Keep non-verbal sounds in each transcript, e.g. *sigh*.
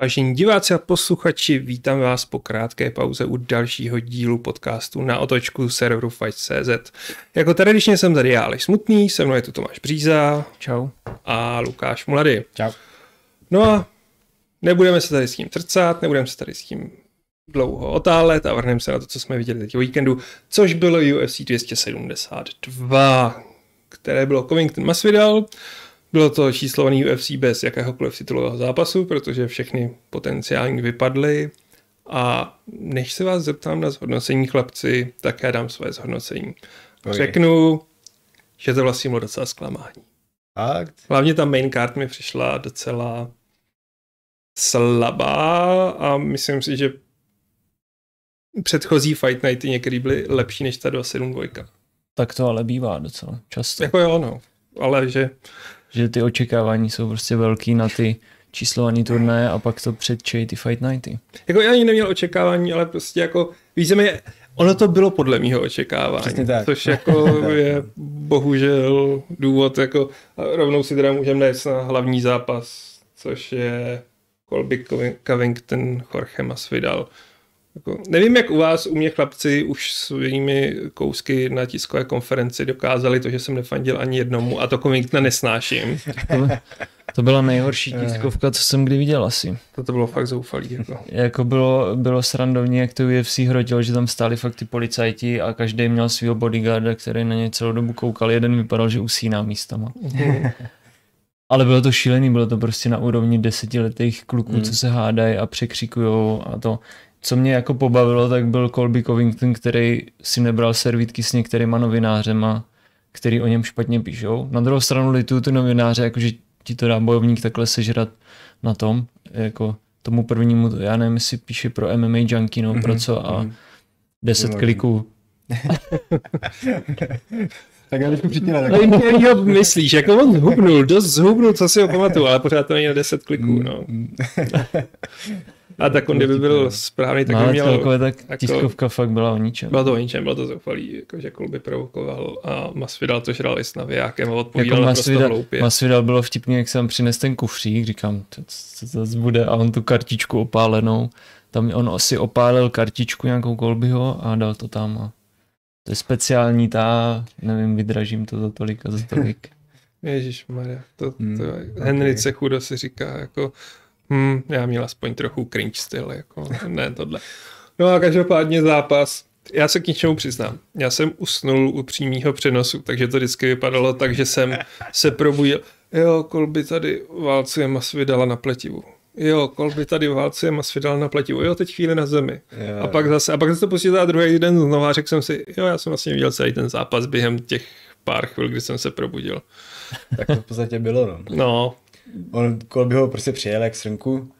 Vážení diváci a posluchači, vítám vás po krátké pauze u dalšího dílu podcastu na otočku serveru Fight.cz. Jako tradičně jsem tady já, Aleš Smutný, se mnou je tu Tomáš Bříza. Čau. A Lukáš Mlady. Čau. No a nebudeme se tady s tím trcat, nebudeme se tady s tím dlouho otálet a vrhneme se na to, co jsme viděli teď o víkendu, což bylo UFC 272, které bylo Covington Masvidal. Bylo to číslovaný UFC bez jakéhokoliv titulového zápasu, protože všechny potenciální vypadly. A než se vás zeptám na zhodnocení chlapci, tak já dám své zhodnocení. Okay. Řeknu, že to vlastně bylo docela zklamání. Fakt? Hlavně ta main card mi přišla docela slabá a myslím si, že předchozí Fight Nighty někdy byly lepší než ta 272. Tak to ale bývá docela často. Jako jo, no. Ale že že ty očekávání jsou prostě velký na ty číslovaný turnaje a pak to předčejí ty Fight Nighty. Jako já ani neměl očekávání, ale prostě jako víceméně ono to bylo podle mého očekávání, tak. což *laughs* jako je bohužel důvod, jako rovnou si teda můžeme nést na hlavní zápas, což je Colby Covington Jorge Masvidal. Jako, nevím, jak u vás, u mě chlapci už svými kousky na tiskové konferenci dokázali to, že jsem nefandil ani jednomu a to Covingtona nesnáším. To, to byla nejhorší tiskovka, co jsem kdy viděl asi. To, to bylo fakt zoufalý. Jako. jako bylo, bylo srandovní, jak to UFC hrotilo, že tam stáli fakt ty policajti a každý měl svého bodyguarda, který na ně celou dobu koukal. Jeden vypadal, že usíná místama. *laughs* Ale bylo to šílený, bylo to prostě na úrovni desetiletých kluků, hmm. co se hádají a překřikujou a to co mě jako pobavilo, tak byl Colby Covington, který si nebral servítky s některýma novinářema, který o něm špatně píšou. Na druhou stranu lituju ty novináře, jakože ti to dá bojovník takhle sežrat na tom, jako tomu prvnímu, já nevím, jestli píše pro MMA Junkie, no, pro co a 10 mm-hmm. kliků. *laughs* tak já bych přitila. Tak... No, myslíš, jako on zhubnul, dost zhubnul, co si ho pamatuju, ale pořád to není na 10 kliků, no. *laughs* A tak on kdyby byl správný, tak no, by měl... Celkově tak jako, tiskovka fakt byla o ničem. Bylo to o ničem, bylo to zoufalý, jako, že Kolby provokoval a Masvidal to žral i s navijákem a odpovídal jako Masvidal, hloupě. Masvidal bylo vtipný, jak jsem přines ten kufřík, říkám, co to zase bude a on tu kartičku opálenou, tam on asi opálil kartičku nějakou Kolbyho a dal to tam a to je speciální ta, nevím, vydražím to za tolik a za tolik. *laughs* Ježíš Maria, to, to, hmm, Henrice okay. Chudo si říká, jako Hmm, já měl aspoň trochu cringe styl, jako *laughs* ne tohle. No a každopádně zápas, já se k něčemu přiznám. Já jsem usnul u přímého přenosu, takže to vždycky vypadalo tak, že jsem se probudil. Jo, Kolby tady válcuje Masvidala na pletivu. Jo, Kolby tady válcuje Masvidala na pletivu. Jo, teď chvíli na zemi. Jo. A pak zase, a pak zase to pustil druhý den znovu a řekl jsem si, jo, já jsem vlastně viděl celý ten zápas během těch pár chvil, kdy jsem se probudil. tak to v podstatě bylo, no. No, on by ho prostě přijel jak srnku,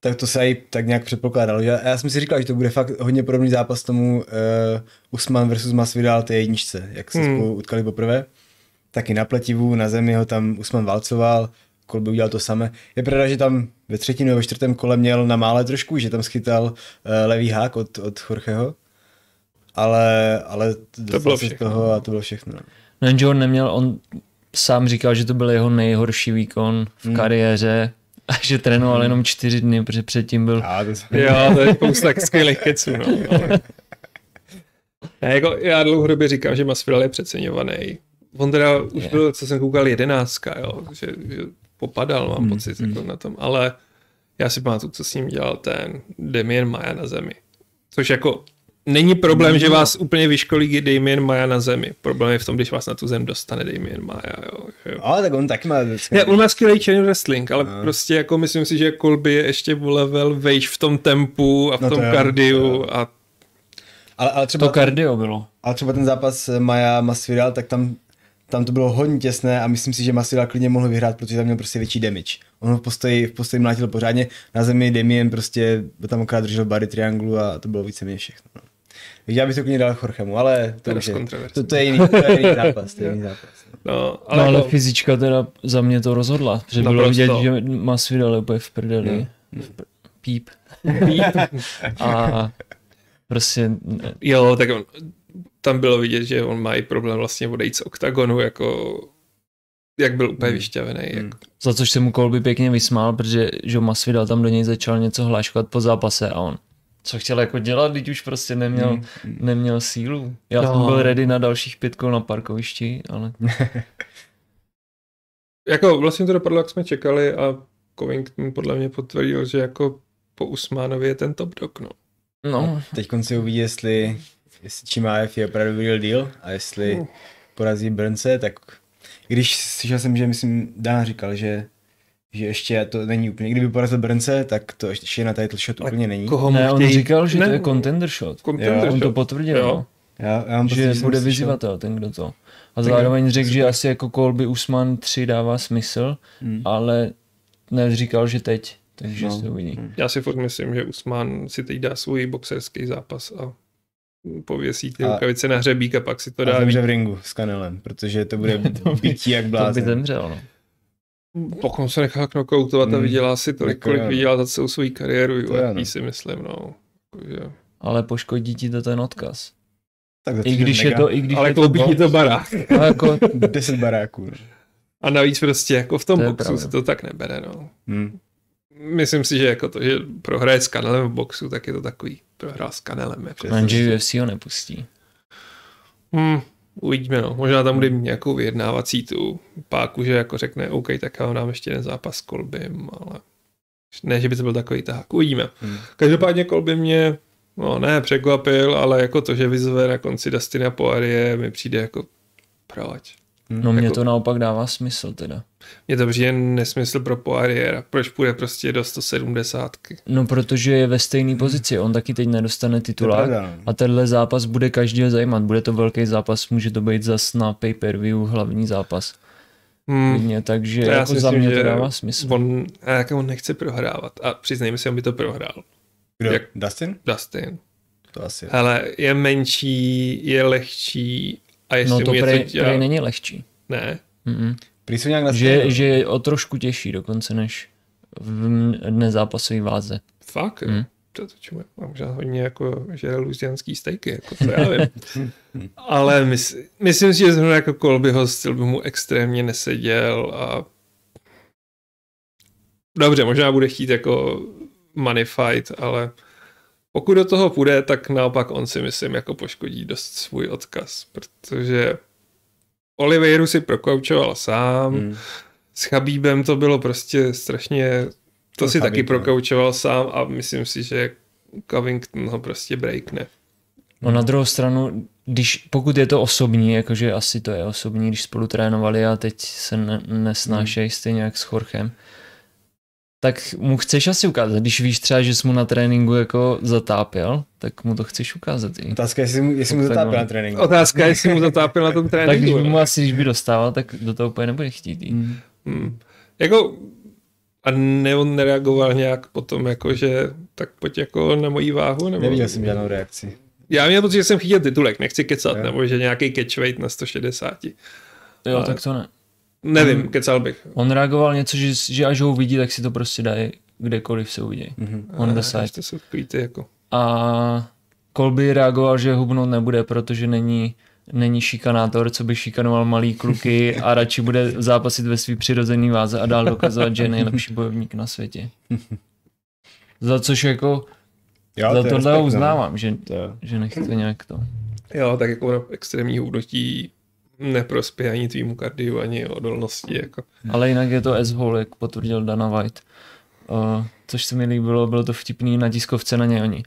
tak to se i tak nějak předpokládalo. Já, já jsem si říkal, že to bude fakt hodně podobný zápas tomu uh, Usman versus Masvidal té jedničce, jak se hmm. spolu utkali poprvé. Taky na pletivu, na zemi ho tam Usman valcoval, Kolby udělal to samé. Je pravda, že tam ve třetím nebo ve čtvrtém kole měl na mále trošku, že tam schytal uh, levý hák od, od Jorgeho, ale, ale to bylo všechno. toho a to bylo všechno. No, John neměl, on sám říkal, že to byl jeho nejhorší výkon v hmm. kariéře a že trénoval hmm. jenom čtyři dny, protože předtím byl... Já, to, jo, to je spousta skvělých keců, no. Já, jako, já dlouhodobě říkám, že Masvidal je přeceňovaný. On teda už byl, co jsem koukal, jedenáctka, jo, že, že popadal, mám hmm. pocit hmm. jako na tom, ale já si pamatuju, co s ním dělal ten Damien Maja na zemi. Což jako Není problém, že vás úplně vyškolí Damien Maja na zemi. Problém je v tom, když vás na tu zem dostane Damien Maja. Jo, jo. Ale tak on taky má vždycky. Ne, on má skvělý chain wrestling, ale no. prostě jako myslím si, že Colby je ještě level vejš v tom tempu a v no tom to kardiu a ale, ale třeba to kardio bylo. Ale třeba ten zápas Maja Masvidal, tak tam, tam to bylo hodně těsné a myslím si, že Masvidal klidně mohl vyhrát, protože tam měl prostě větší damage. On ho v postoji, v postoji mlátil pořádně, na zemi Damien prostě tam okrát držel body trianglu a to bylo víceméně všechno. No. Já bych to klidně dal Chorchemu, ale to, to, už je, to, to, je jiný, to je jiný zápas. To je jiný *laughs* zápas. No, ale, no, ale to... fyzička teda za mě to rozhodla, že bylo vidět, že Masvidal úplně v prdeli. No. Píp. Píp. A prostě... Jo, tak on, tam bylo vidět, že on má i problém vlastně odejít z oktagonu, jako jak byl úplně vyšťavený. Hmm. Jak... Za což se mu Kolby pěkně vysmál, protože že Masvidal tam do něj začal něco hláškovat po zápase a on co chtěl jako dělat, když už prostě neměl, Hmm. neměl sílu. Já No. jsem byl ready na dalších pět kol na parkovišti, ale *laughs* Jako vlastně to dopadlo, jak jsme čekali a Covington podle mě potvrdil, že jako po Usmánovi je ten top dog, no. no, Teď konci uvidí, jestli, jestli Chimaev je opravdu real deal a jestli No. porazí Brnce, tak když slyšel jsem, že myslím, Dan říkal, že že ještě to není úplně, kdyby porazil Brnce, tak to ještě na title shot úplně není. Koho ne, on chtějí- říkal, že ne, to je contender shot. contender Jo, On to shot. potvrdil, Jo. jo. Já, já mám že bude vyzývatel ten, kdo to. A Tak zároveň řekl, že asi jako Colby Usman 3 dává smysl, Hmm. ale neříkal, že teď, takže No. se uvidí. Já si furt myslím, že Usman si teď dá svůj boxerský zápas a pověsí ty A- rukavice na hřebík a pak si to A dá zemře víc. v ringu s Kanelem, protože to bude *laughs* To by- bytí jak To by blázen. zemřel, no. Pokud se nechá knockoutovat a Hmm. vydělá si tolik, Jako jo, kolik vydělá za celou svou kariéru, To je jo, ano. si myslím, no. Jakože- Ale poškodí ti to ten odkaz. Tak I když je to, i když Ale je ti box, to barák. *laughs* no jako, 10 baráků. no. A navíc prostě jako v tom To je boxu se to tak nebere, no. Hmm. Myslím si, že jako to, že prohraje s Kanelem v boxu, tak je to takový, prohrál s Kanelem. Jako. manžel UFC ho nepustí. Hmm, uvidíme, no. Možná tam bude mít nějakou vyjednávací tu páku, že jako řekne, OK, tak já dám ještě jeden zápas s Kolbym, ale ne, že by to byl takový tak. Uvidíme. Hmm. Každopádně Kolby mě, no ne, překvapil, ale jako to, že vyzve na konci Dustina Poirier, mi přijde jako proč. No mně Jako- to naopak dává smysl teda. Mně to přijde nesmysl pro Poiriera. Proč půjde prostě do 170? No protože je ve stejné pozici, on taky teď nedostane je titulák. no. A tenhle zápas bude každého zajímat. Bude to velký zápas, může to být zas na pay-per-view hlavní zápas. Hmm. Klidně, takže To já jako si za myslím, mě to že dává smysl. On, a jako on nechce prohrávat. A přiznejme si, on by to prohrál. Kdo? Jak- Dustin? Dustin. To asi. Hele, je menší, je lehčí a jestli No to prej, dělá... prej není lehčí. Ne. Mm-mm. Prý jsou nějak na Že, že je o trošku těžší dokonce než v nezápasové váze. Fakt, hmm. to, to čemu, a možná hodně jako, že luzianský stejky, jako to já vím. *laughs* Ale mys, myslím si, že zrovna jako Kolbyho styl by mu extrémně neseděl a dobře, možná bude chtít jako money fight, ale pokud do toho půjde, tak naopak on si myslím jako poškodí dost svůj odkaz, protože Oliveiru si prokoučoval sám, Hmm. s Chabíbem to bylo prostě strašně, to To si taky Chabib, no. prokoučoval sám a myslím si, že Covington ho prostě breakne. No na druhou stranu, když, pokud je to osobní, jakože asi to je osobní, když spolu trénovali a teď se ne, nesnášejí stejně jak s Chorchem, tak mu chceš asi ukázat. Když víš třeba, že jsi mu na tréninku jako zatápěl, tak mu to chceš ukázat. I. Otázka je, jestli mu, jestli mu no. na tréninku. Otázka je, jestli mu zatápil na tom Tak když tréninku. by mu asi, když by dostával, tak do toho úplně nebude chtít jít. Hmm. Hmm. Jako, a ne, on nereagoval nějak potom, jako že tak pojď jako na moji váhu, nebo... Neviděl jsem žádnou reakci. Já měl pocit, že jsem chytil titulek, nechci kecat, Jo. nebo že nějaký catchweight na 160. Jo, Ale- tak to ne. Nevím, Hmm. kecal bych. On reagoval něco, že, že až ho uvidí, tak si to prostě dají kdekoliv se uvidí. Mhm. On jsou takový ty jako... A Colby reagoval, že hubnout nebude, protože není, není šikanátor, co by šikanoval malý kluky a radši bude zápasit ve svý přirozený váze a dál dokazovat, že je nejlepší bojovník na světě. *laughs* Za což jako, Jo, za to tohle respekt, no. uznávám, že, To že nechce nějak to. Jo, tak jako na extrémní hubnutí neprospěje ani tvýmu kardiu, ani odolnosti. Jako. Ale jinak je to S-hole, jak potvrdil Dana White. Uh, což se mi líbilo, bylo to vtipný na tiskovce na něj oni.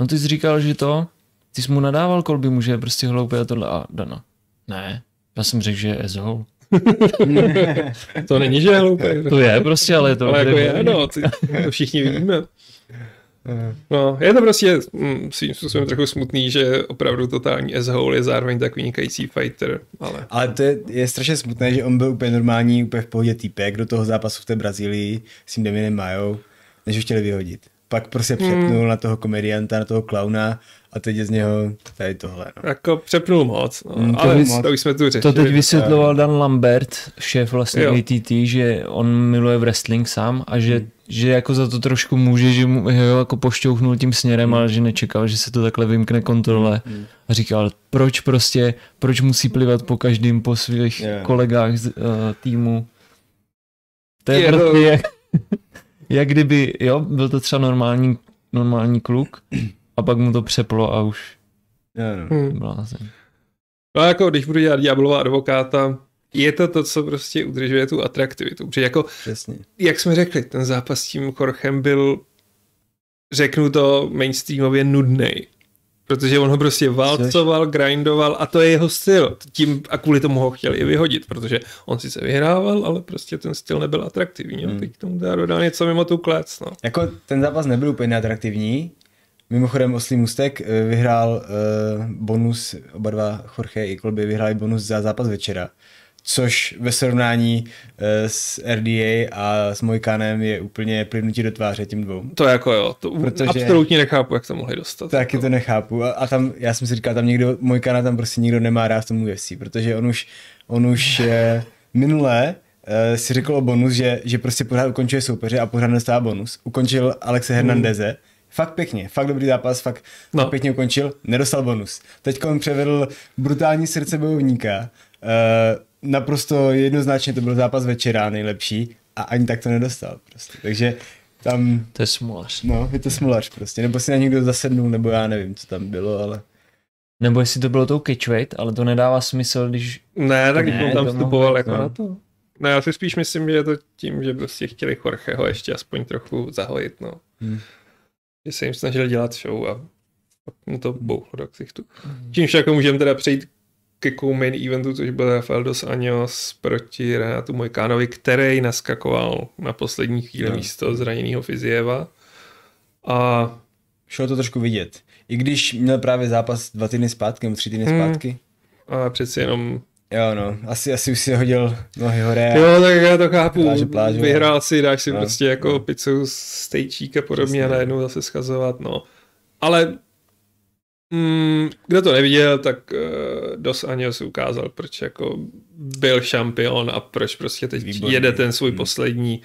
No ty jsi říkal, že to, ty jsi mu nadával kolby, může prostě hloupě a tohle. A Dana, ne, já jsem řekl, že je S-hole. *laughs* To není, že je hloupý. To je prostě, ale je to... ale jako je, no, ty, to všichni vidíme. No, je to prostě mm, svým způsobem trochu smutný, že opravdu totální S-hole je zároveň tak vynikající fighter, ale Ale to je, je strašně smutné, že on byl úplně normální, úplně v pohodě týpek do toho zápasu v té Brazílii s tím Deminem Majou, než ho chtěli vyhodit. pak prostě přepnul hmm. na toho komedianta, na toho klauna a teď je z něho tady tohle. No. Jako přepnul moc, no. hmm, ale moc. to už jsme tu řešili. To teď vysvětloval Dan Lambert, šéf vlastně jo. ATT, že on miluje wrestling sám a že, hmm. že jako za to trošku může, že mu ho jako pošťouhnul tím směrem, hmm. ale že nečekal, že se to takhle vymkne kontrole. Hmm. A říkal, proč prostě, proč musí plivat po každém po svých yeah. kolegách z uh, týmu. To je, je prostě to... jak, *laughs* jak kdyby, jo, byl to třeba normální, normální kluk *clears throat* a pak mu to přeplo a už yeah, no. hmm. blázen. No jako když budu dělat Diablova advokáta, je to to, co prostě udržuje tu atraktivitu. Protože jako, Přesně. jak jsme řekli, ten zápas s tím Korchem byl, řeknu to, mainstreamově nudný. Protože on ho prostě válcoval, grindoval a to je jeho styl. Tím a kvůli tomu ho chtěl i vyhodit, protože on sice vyhrával, ale prostě ten styl nebyl atraktivní. Hmm. A teď tomu dá dodá něco mimo tu klec. No. Jako ten zápas nebyl úplně neatraktivní. Mimochodem Oslý Mustek eh, vyhrál uh, bonus, oba dva Jorge i Kolby vyhráli bonus za zápas večera což ve srovnání uh, s RDA a s Mojkanem je úplně plivnutí do tváře tím dvou. To jako jo, to Protože absolutně nechápu, jak to mohli dostat. Taky jako. to nechápu a, a tam, já jsem si říkal, tam někdo, Mojkana tam prostě nikdo nemá rád v tom UFC, protože on už, on už je, minulé uh, si řekl o bonus, že, že prostě pořád ukončuje soupeře a pořád nestává bonus. Ukončil Alexe Hernandeze, mm. Fakt pěkně, fakt dobrý zápas, fakt, no. pěkně ukončil, nedostal bonus. Teď on převedl brutální srdce bojovníka, uh, naprosto jednoznačně to byl zápas večera nejlepší a ani tak to nedostal prostě. Takže tam... To je smulař. No, je to smulař prostě. Nebo si na někdo zasednul, nebo já nevím, co tam bylo, ale... Nebo jestli to bylo tou catchweight, ale to nedává smysl, když... Ne, tak ne, tam vstupoval jako no. na to. Ne, já si spíš myslím, že je to tím, že prostě chtěli Jorgeho ještě aspoň trochu zahojit, no. Hmm. Že se jim snažil dělat show a mu to bouchlo do ksichtu. Hmm. Čímž jako můžeme teda přejít ke main eventu, což byl Rafael dos Anjos proti Renatu Mojkánovi, který naskakoval na poslední chvíli no. místo zraněného Fizieva. A šlo to trošku vidět. I když měl právě zápas dva týdny zpátky, nebo tři týdny hmm. zpátky. A přeci jenom Jo, no, asi, asi už si hodil nohy hore. Jo, tak já to chápu. Pláže, pláže, Vyhrál si, dáš si no, prostě jako no. pizzu stejčík a podobně Přesně. a najednou zase schazovat, no. Ale Mm, kdo to neviděl, tak uh, Dos Anjos ukázal, proč jako byl šampion a proč prostě teď Výborný. jede ten svůj hmm. poslední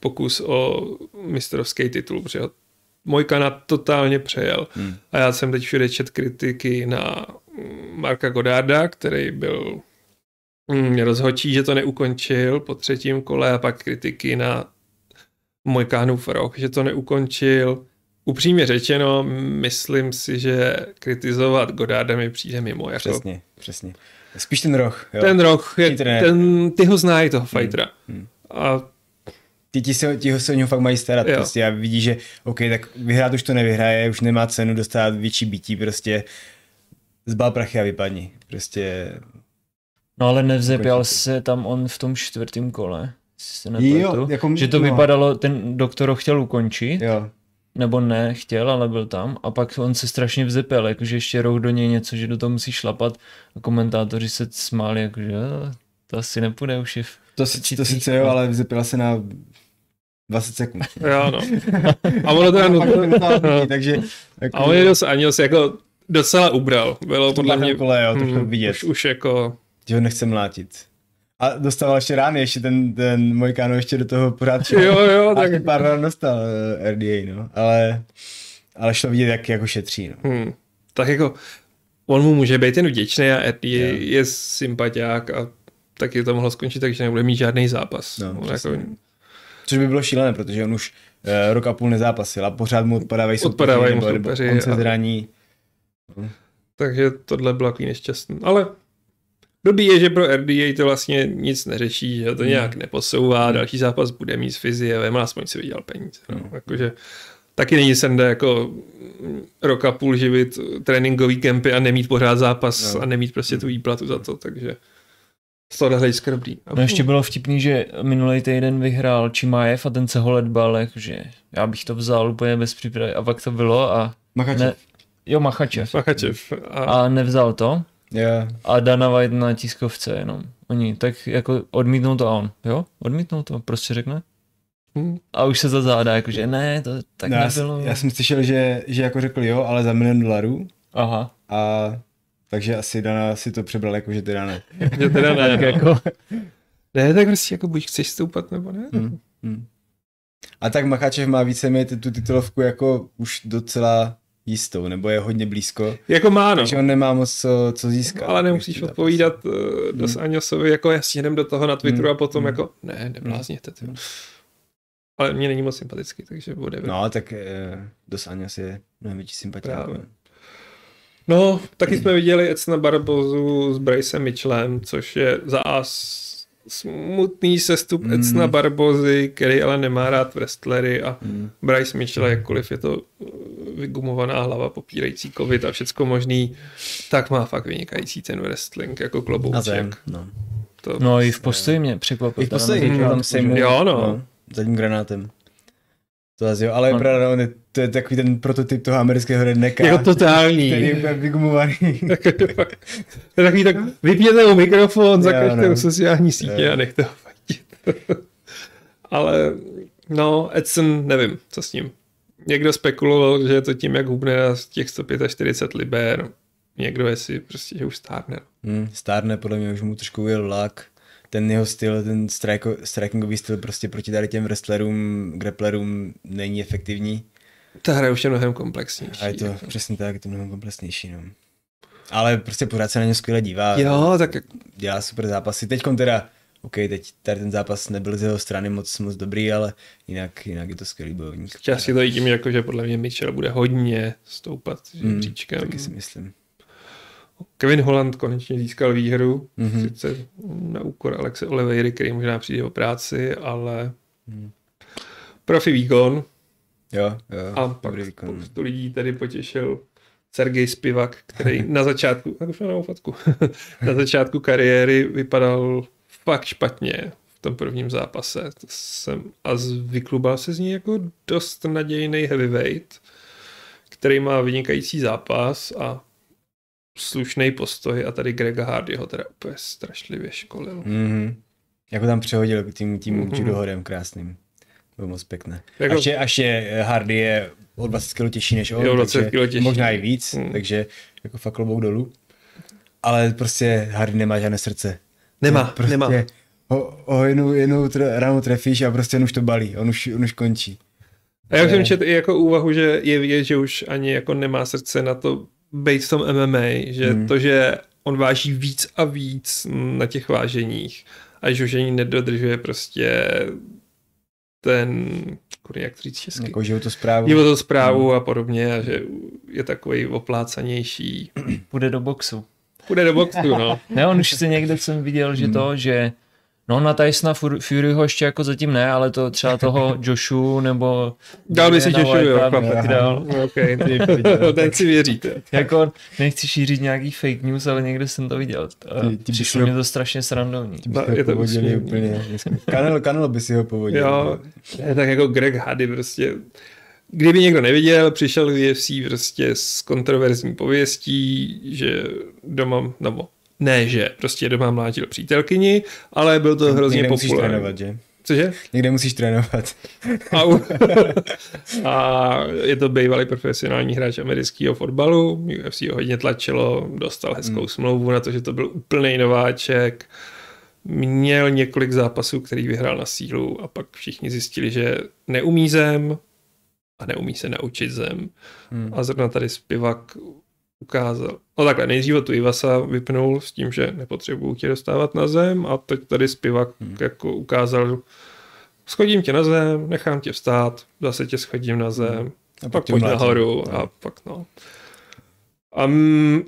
pokus o mistrovský titul, protože můj kanad totálně přejel. Hmm. A já jsem teď všude čet kritiky na Marka Godarda, který byl mm, rozhočí, že to neukončil po třetím kole a pak kritiky na Mojkánův rok, že to neukončil upřímně řečeno, myslím si, že kritizovat Godarda mi přijde mimo. Jako... Přesně, přesně. Spíš ten roh. Jo. Ten roh, je, ten, ty ho znají, toho fightera. Hmm, hmm. A ty, ti se, ti ho se o něho fakt mají starat jo. prostě a vidí, že OK, tak vyhrát už to nevyhraje, už nemá cenu dostat větší bytí, prostě zbal prachy a vypadni. Prostě... No ale nevzepěl se tam on v tom čtvrtém kole. Se jo, jako, že to no. vypadalo, ten doktor ho chtěl ukončit. Jo nebo ne, chtěl, ale byl tam a pak on se strašně vzepel, jakože ještě rok do něj něco, že do toho musí šlapat a komentátoři se smáli, jakože to asi nepůjde už je To, si, to sice jo, ale vzepila se na 20 sekund. *laughs* Jo, no. A ono teda no, takže... Jako, a on je dost, ani dost jako docela ubral. Bylo podle mě... Kole, jo, to hmm, vidět. Už, už jako... Že ho nechce mlátit. A dostával ještě rány, ještě ten, ten můj káno ještě do toho pořád *laughs* šel. Jo, jo, tak. pár rán dostal eh, RDA, no. Ale, ale šlo vidět, jak jako šetří, no. Hmm. Tak jako, on mu může být jen vděčný a RDA jo. je sympatiák a taky to mohlo skončit, takže nebude mít žádný zápas. No, no jako... Což by bylo šílené, protože on už uh, rok a půl nezápasil a pořád mu odpadávají soupeři, odpadávají mu soupeři on se zraní. A... Takže tohle bylo takový nešťastný. Ale Blbý je, že pro RDA to vlastně nic neřeší, že to hmm. nějak neposouvá, hmm. další zápas bude mít s Fizievem aspoň si vydělal peníze. No. Hmm. Jakože, taky není sende jako rok a půl živit tréninkový kempy a nemít pořád zápas no. a nemít prostě tu výplatu za to, takže z toho hlediska dobrý. No ještě bylo vtipný, že minulý týden vyhrál Čimajev a ten se ho ledbal, že já bych to vzal úplně bez přípravy a pak to bylo a... Machačev. Ne, jo, Machačev. Machačev. A... a nevzal to Yeah. A Dana White na tiskovce jenom. Oni tak jako odmítnou to a on, jo? Odmítnou to, prostě řekne. Hmm. A už se to zádá, jakože ne, to tak no, nebylo. Já, já jsem slyšel, že, že jako řekl jo, ale za milion dolarů. Aha. A takže asi Dana si to přebral jako, že teda ne. *laughs* že teda ne, *laughs* no. jako. Ne, tak prostě jako buď chceš stoupat, nebo ne. Hmm. Hmm. A tak Macháčev má víceméně tu titulovku jako už docela jistou, nebo je hodně blízko. Jako má, no. Takže on nemá moc co, co získat. Ale nemusíš odpovídat uh, dos hmm. Aňosovi, jako jasně jdem do toho na Twitteru hmm. a potom hmm. jako, ne, neblázněte, hmm. Ale mě není moc sympatický, takže bude. No, tak eh, Dos Aňos je mnohem větší sympatia. No, taky jsme viděli Ecna Barbozu s Bracem Mitchellem, což je za as smutný sestup mm. Ecna Barbozy, který ale nemá rád wrestlery a mm. Bryce Mitchell, jakkoliv je to uh, vygumovaná hlava popírající covid a všecko možný, tak má fakt vynikající ten wrestling jako klobouček. No. To, no i v postoji mě překvapilo. I v postoji, tam sejmu, jo, no. no. Zadním granátem. To asi jo, ale je pravda, on je, to je takový ten prototyp toho amerického rednecka. Jako totální. Který je úplně vygumovaný. *laughs* takový tak, vypněte mu mikrofon, zakažte no. sociální sítě jo. a nechte ho fajtit. *laughs* ale no, Edson, nevím, co s ním. Někdo spekuloval, že je to tím, jak hubne na těch 145 liber. Někdo je si prostě, že už stárne. Hmm, stárne, podle mě už mu trošku ujel vlak ten jeho styl, ten strike, strikingový styl prostě proti tady těm wrestlerům, grapplerům není efektivní. Ta hra už je mnohem komplexnější. A je to jako. přesně tak, je to mnohem komplexnější. No. Ale prostě pořád se na ně skvěle dívá. Jo, tak... Dělá super zápasy. Teď teda, OK, teď tady ten zápas nebyl z jeho strany moc, moc dobrý, ale jinak, jinak je to skvělý bojovník. Čas to i tím, jako, že podle mě Mitchell bude hodně stoupat žebříčkem. Mm, taky si myslím. Kevin Holland konečně získal výhru, mm-hmm. sice na úkor Alexe Oliveira, který možná přijde o práci, ale mm. profi výkon. Jo, jo, a pak výkon. spoustu lidí tady potěšil Sergej Spivak, který *laughs* na začátku, tak už na fotku, *laughs* na začátku kariéry vypadal fakt špatně v tom prvním zápase. To jsem, a vyklubal se z ní jako dost nadějný heavyweight, který má vynikající zápas a slušný postoj a tady Grega Hardyho teda úplně strašlivě školil. Mm-hmm. Jako tam přehodil tím, tím mm-hmm. judohodem krásným. Bylo moc pěkné. Jako... Až, je, až je Hardy je o 20 kg těžší než on, jo, 20 kg těžší. možná i víc, mm. takže jako fakt klobouk dolů. Ale prostě Hardy nemá žádné srdce. Nemá, prostě nemá. Ho, ho jednou, jednou ráno trefíš a prostě on už to balí, on už, on už končí. A já jsem četl i jako úvahu, že je vidět, že už ani jako nemá srdce na to být v tom MMA, že hmm. to, že on váží víc a víc na těch váženích a že už ani nedodržuje prostě ten, kurý, jak to říct česky? Jako životosprávu. Životosprávu hmm. a podobně a že je takový oplácanější. Půjde do boxu. Půjde do boxu, no. *laughs* ne, on už se někde jsem viděl, že to, že No na Tysona Furyho ještě jako zatím ne, ale to třeba toho *laughs* Joshu nebo... Dal by si Joshu, jo, dal. Okay, ten *laughs* si věříte. jako nechci šířit nějaký fake news, ale někde jsem to viděl. Přišlo mi to strašně srandovní. No, je to úplně. Kanel, kanel by si ho povodil. Jo, je tak jako Greg Hady prostě Kdyby někdo neviděl, přišel k UFC prostě s kontroverzní pověstí, že doma, nebo ne, že prostě doma mlátil přítelkyni, ale byl to hrozně populární. musíš trénovat, že? Cože? Někde musíš trénovat. A, u... *laughs* a je to bývalý profesionální hráč amerického fotbalu, UFC ho hodně tlačilo, dostal hezkou hmm. smlouvu na to, že to byl úplný nováček, měl několik zápasů, který vyhrál na sílu a pak všichni zjistili, že neumí zem a neumí se naučit zem. Hmm. A zrovna tady zpěvak ukázal. No takhle, nejdříve tu Ivasa vypnul s tím, že nepotřebuju tě dostávat na zem a teď tady zpěvak hmm. jako ukázal, schodím tě na zem, nechám tě vstát, zase tě schodím na zem, hmm. a pak pojď nahoru a pak no. A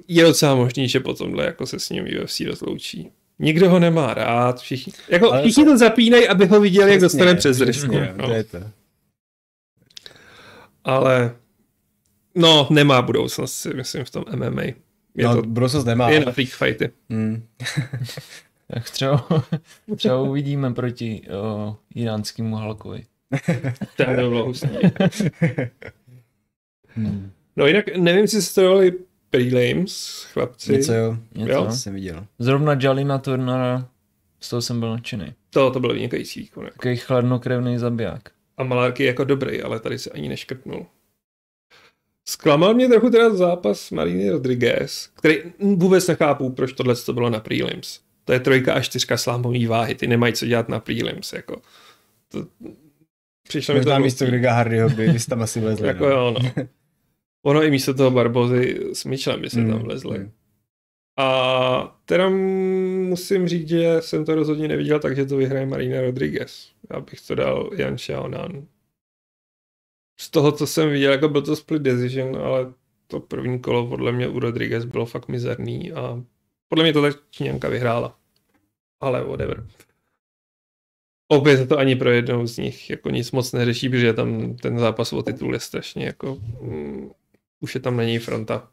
je docela možný, že potom jako se s ním UFC rozloučí. Nikdo ho nemá rád, všichni, jako všichni to zapínají, aby ho viděli, jak dostane přes držku. No. To je to. Ale No, nemá budoucnost, si myslím, v tom MMA. Je no, to, budoucnost nemá. Je na freak fighty. Hmm. *laughs* tak třeba, třeba uvidíme proti o, iránskému Halkovi. *laughs* to by bylo *laughs* hmm. No jinak nevím, jestli jste dali prelims, chlapci. Něco jo, něco jo? jsem viděl. Zrovna Jalina Turnera Z toho jsem byl nadšený. To, to byl vynikající výkon. Jako. Takový chladnokrevný zabiják. A Malárky jako dobrý, ale tady se ani neškrtnul. Zklamal mě trochu teda zápas Mariny Rodriguez, který vůbec nechápu, proč tohle to bylo na prelims. To je trojka a čtyřka slámový váhy, ty nemají co dělat na prelims, jako. To, přišlo mi to místo Grega Hardyho by, by tam asi vlezli. jako no. jo, no. *laughs* Ono i místo toho Barbozy s Mitchellem by se mm, tam vlezli. Mm. A teda musím říct, že jsem to rozhodně neviděl, takže to vyhraje Marina Rodriguez. Já bych to dal Jan Xiaonan. Z toho, co jsem viděl, jako byl to split decision, ale to první kolo podle mě u Rodriguez bylo fakt mizerný a podle mě to tak Číňanka vyhrála. Ale whatever. Opět se to ani pro jednou z nich jako nic moc neřeší, protože tam ten zápas o titul je strašně jako um, už je tam na něj fronta.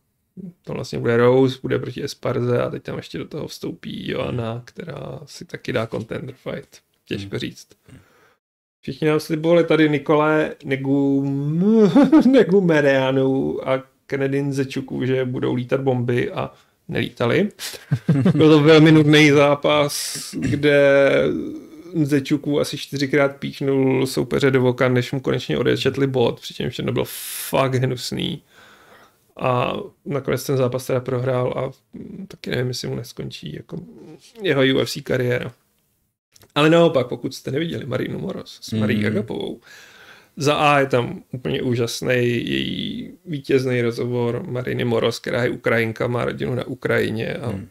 To vlastně bude Rose, bude proti Esparze a teď tam ještě do toho vstoupí Joana, která si taky dá contender fight. Těžko hmm. Všichni nám slibovali tady Nikole Negu, *laughs* Negu Mereanu a Kennedy Zečuku, že budou lítat bomby a nelítali. *laughs* Byl to velmi nudný zápas, kde Zečuku asi čtyřikrát píchnul soupeře do voka, než mu konečně odečetli bod, přičemž to bylo fakt hnusný. A nakonec ten zápas teda prohrál a taky nevím, jestli mu neskončí jako jeho UFC kariéra. Ale naopak, pokud jste neviděli Marinu Moros s Marí mm. Agapovou, za A je tam úplně úžasný její vítězný rozhovor Mariny Moros, která je Ukrajinka, má rodinu na Ukrajině a mm.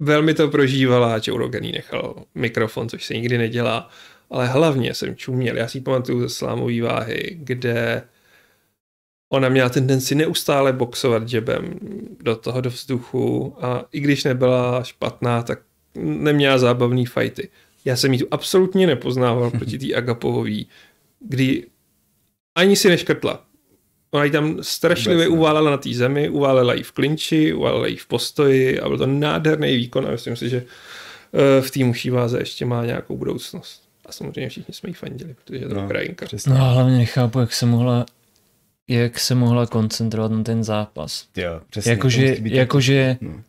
velmi to prožívala, Joe Rogan nechal mikrofon, což se nikdy nedělá, ale hlavně jsem čuměl, já si pamatuju ze slámové váhy, kde ona měla tendenci neustále boxovat jabem do toho do vzduchu a i když nebyla špatná, tak neměla zábavný fajty. Já jsem ji tu absolutně nepoznával *laughs* proti té Agapovový, kdy ani si neškrtla. Ona ji tam strašlivě uválela na té zemi, uválela ji v klinči, uválela ji v postoji a byl to nádherný výkon a myslím si, že eh, v té muší váze ještě má nějakou budoucnost. A samozřejmě všichni jsme jí fandili, protože je to no, krajinka. No a hlavně nechápu, jak se mohla jak se mohla koncentrovat na ten zápas. Jo, přesně. Jakože, jakože no.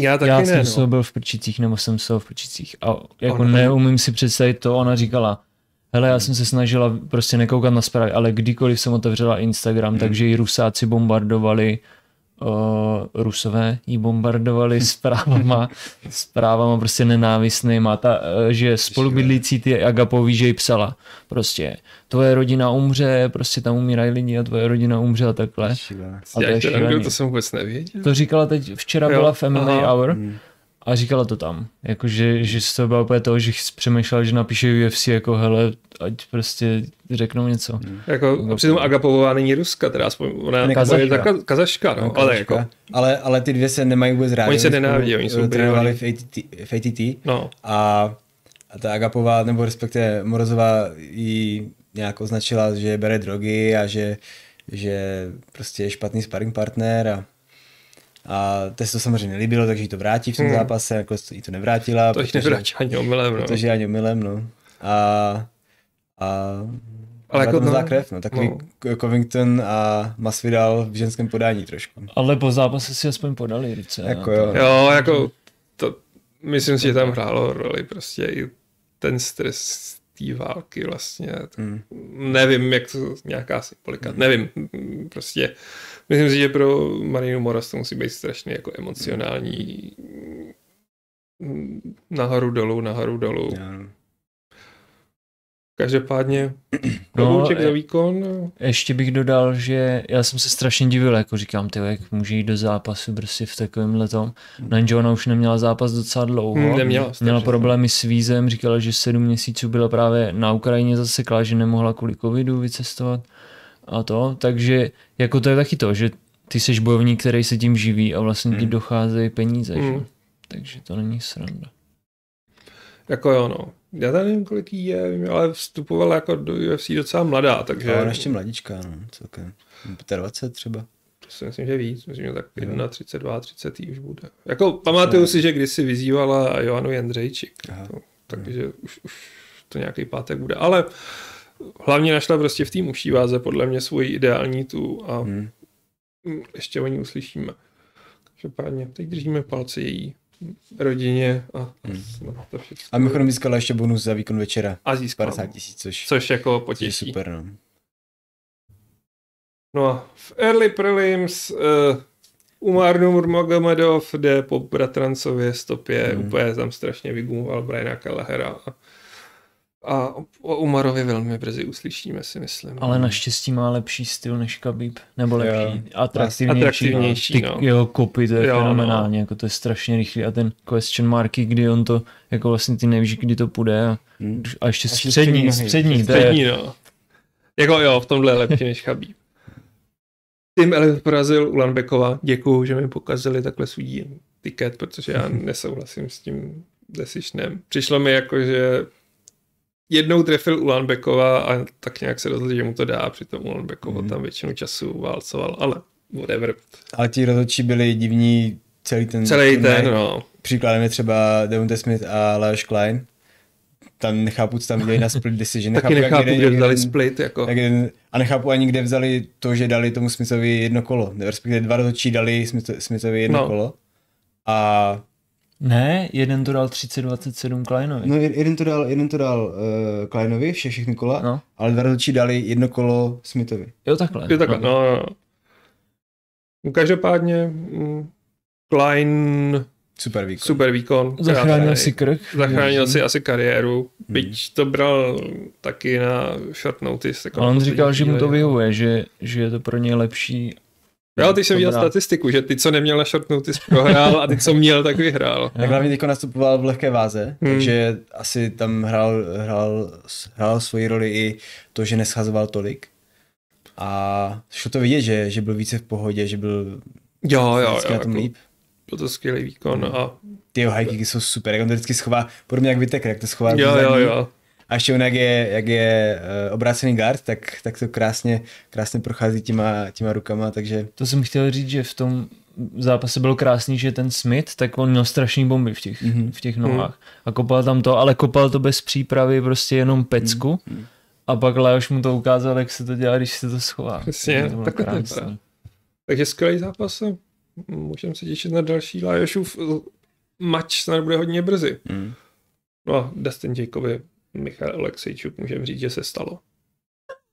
Já taky já ne, jsem no. toho byl v prčicích, nebo jsem toho v prčicích. A jako ono. neumím si představit to, ona říkala, hele, já jsem se snažila prostě nekoukat na zprávy, ale kdykoliv jsem otevřela Instagram, hmm. takže ji rusáci bombardovali Rusové jí bombardovali zprávama, zprávama prostě nenávistnýma, ta, uh, že spolubydlící ty Agapoví, že jí psala prostě, tvoje rodina umře, prostě tam umírají lidi a tvoje rodina umře a takhle. A to, je to jsem vůbec nevěděl. To říkala teď, včera jo. byla MMA Aha. Hour, hmm a říkala to tam, jakože, že to bylo úplně to, že přemýšlel, že napíše UFC jako hele, ať prostě řeknou něco. Hmm. Jako, Agapová. přitom Agapová není Ruska, teda aspoň ona ne, kazaška. je ta kazaška, no, no ale jako. Ale, ale ty dvě se nemají vůbec rádi. Oni se nenávidí, oni jsou trénovali v ATT, v ATT no. a, a ta Agapová, nebo respektive Morozová jí nějak označila, že bere drogy a že, že prostě je špatný sparring partner a a to se to samozřejmě nelíbilo, takže jí to vrátí v tom hmm. zápase, jako jí to nevrátila. To jí nevrátí ani omylem, no. Protože ani omylem, no. A, a ale jako no, krev, no. Takový no. Covington a Masvidal v ženském podání trošku. Ale po zápase si aspoň podali ruce. Jako jo. Jo, jako to, myslím si, že tam hrálo roli prostě i ten stres té války vlastně. Hmm. Nevím, jak to nějaká symbolika, hmm. nevím, prostě Myslím si, že pro Marinu Moras to musí být strašně jako emocionální nahoru dolů, nahoru dolů. Každopádně no, za výkon. Ještě bych dodal, že já jsem se strašně divil, jako říkám, ty, jak může jít do zápasu prostě v takovém letom. No, ona už neměla zápas docela dlouho. Hmm, neměla. Měla problémy s vízem, říkala, že sedm měsíců byla právě na Ukrajině zaseklá, že nemohla kvůli covidu vycestovat a to, takže jako to je taky to, že ty jsi bojovník, který se tím živí a vlastně hmm. ti docházejí peníze, hmm. že? takže to není sranda. Jako jo, no. Já tady nevím, kolik jí je, ale vstupovala jako do UFC docela mladá, takže... Ale ještě mladička, no, celkem. 25 třeba. To si myslím, že víc. Myslím, že tak 1, 32, 30 už bude. Jako pamatuju si, že kdysi vyzývala Johanu Jendřejčík. To, takže už, už to nějaký pátek bude. Ale hlavně našla prostě v té muší váze podle mě svůj ideální tu a hmm. ještě o ní uslyšíme. Každopádně teď držíme palce její rodině a, Hmm. no, to všechno. A mimochodem získala ještě bonus za výkon večera. a získal. 50 tisíc, což, Což jako což je potěší. super, no. No a v early prelims uh, Umar Nurmagomedov jde po bratrancově stopě, Hmm. hmm. úplně tam strašně vygumoval Briana Kelleher a, a o Umarovi velmi brzy uslyšíme, si myslím. Ale naštěstí má lepší styl než Khabib. Nebo lepší, Jo. atraktivnější. Atraktivnější, Ty no. jeho kopy, to je Jo, no. fenomenálně, jako to je strašně rychlý. A ten question marky, kdy on to, jako vlastně ty nevíš, kdy to půjde. A, Hmm. a ještě Ještě střední, střední střední, to je, Střední, no. Jako jo, v tomhle je lepší než Chabí. Tim Elliot porazil Ulanbekova. Děkuju, že mi pokazili takhle svůj tiket, protože já *laughs* nesouhlasím s tím decisionem. Přišlo mi jako, že jednou trefil Ulanbekova a tak nějak se rozhodl, že mu to dá, přitom Ulanbekovo Mhm. tam většinu času válcoval, ale whatever. Ale ti rozhodčí byli divní celý ten Celý turnaj. ten, no. Příkladem je třeba Devonte Smith a Leoš Klein. Tam nechápu, co tam dělají na split decision. *laughs* Taky jak nechápu, kde jak vzali jeden- split, jako. jak jeden, a nechápu ani, kde vzali to, že dali tomu Smithovi jedno kolo. Respektive dva rozhodčí dali Smith- Smithovi jedno No. kolo. A ne, jeden to dal 30-27 Kleinovi. no, jed- jeden to dal, jeden to dal uh, Kleinovi, vše, všechny kola, No. ale dva rozhodčí dali jedno kolo Smithovi. Jo, takhle. Je takhle, no, no, no. No, Každopádně mm, Klein Super výkon. super výkon. Zachránil si krk. Zachránil si asi kariéru, Hmm. byť to bral taky na short notice. Jako on říkal, že mu to vyhovuje, že, že je to pro něj lepší. Jo, ty jsem viděl brát. statistiku, že ty, co neměl na short notice, prohrál a ty, co měl, tak vyhrál. *laughs* Tak hlavně teďko nastupoval v lehké váze, Hmm. takže asi tam hrál, hrál, hrál svoji roli i to, že neschazoval tolik. A šlo to vidět, že, že byl více v pohodě, že byl Jo, jo, jo. na tom Jako, líp. byl to skvělý výkon a Ty jeho high jsou super, jak on to vždycky schová, podobně jak Vitek, jak to schová jo, jo, jo. A ještě on, jak je, jak je uh, obrácený guard, tak, tak to krásně, krásně prochází těma, těma rukama, takže To jsem chtěl říct, že v tom zápase bylo krásný, že ten Smith, tak on měl strašný bomby v těch, Mhm. mm-hmm. v těch nohách. A kopal tam to, ale kopal to bez přípravy, prostě jenom pecku. Mm-hmm. A pak Leoš mu to ukázal, jak se to dělá, když se to schová. Přesně, Takže to takhle to krásný. Takže skvělý zápas. a Můžeme se těšit na další Lajošův mač snad bude hodně brzy. mm. No a Dustin Jacoby, Michal Alexejčuk, můžeme říct, že se stalo.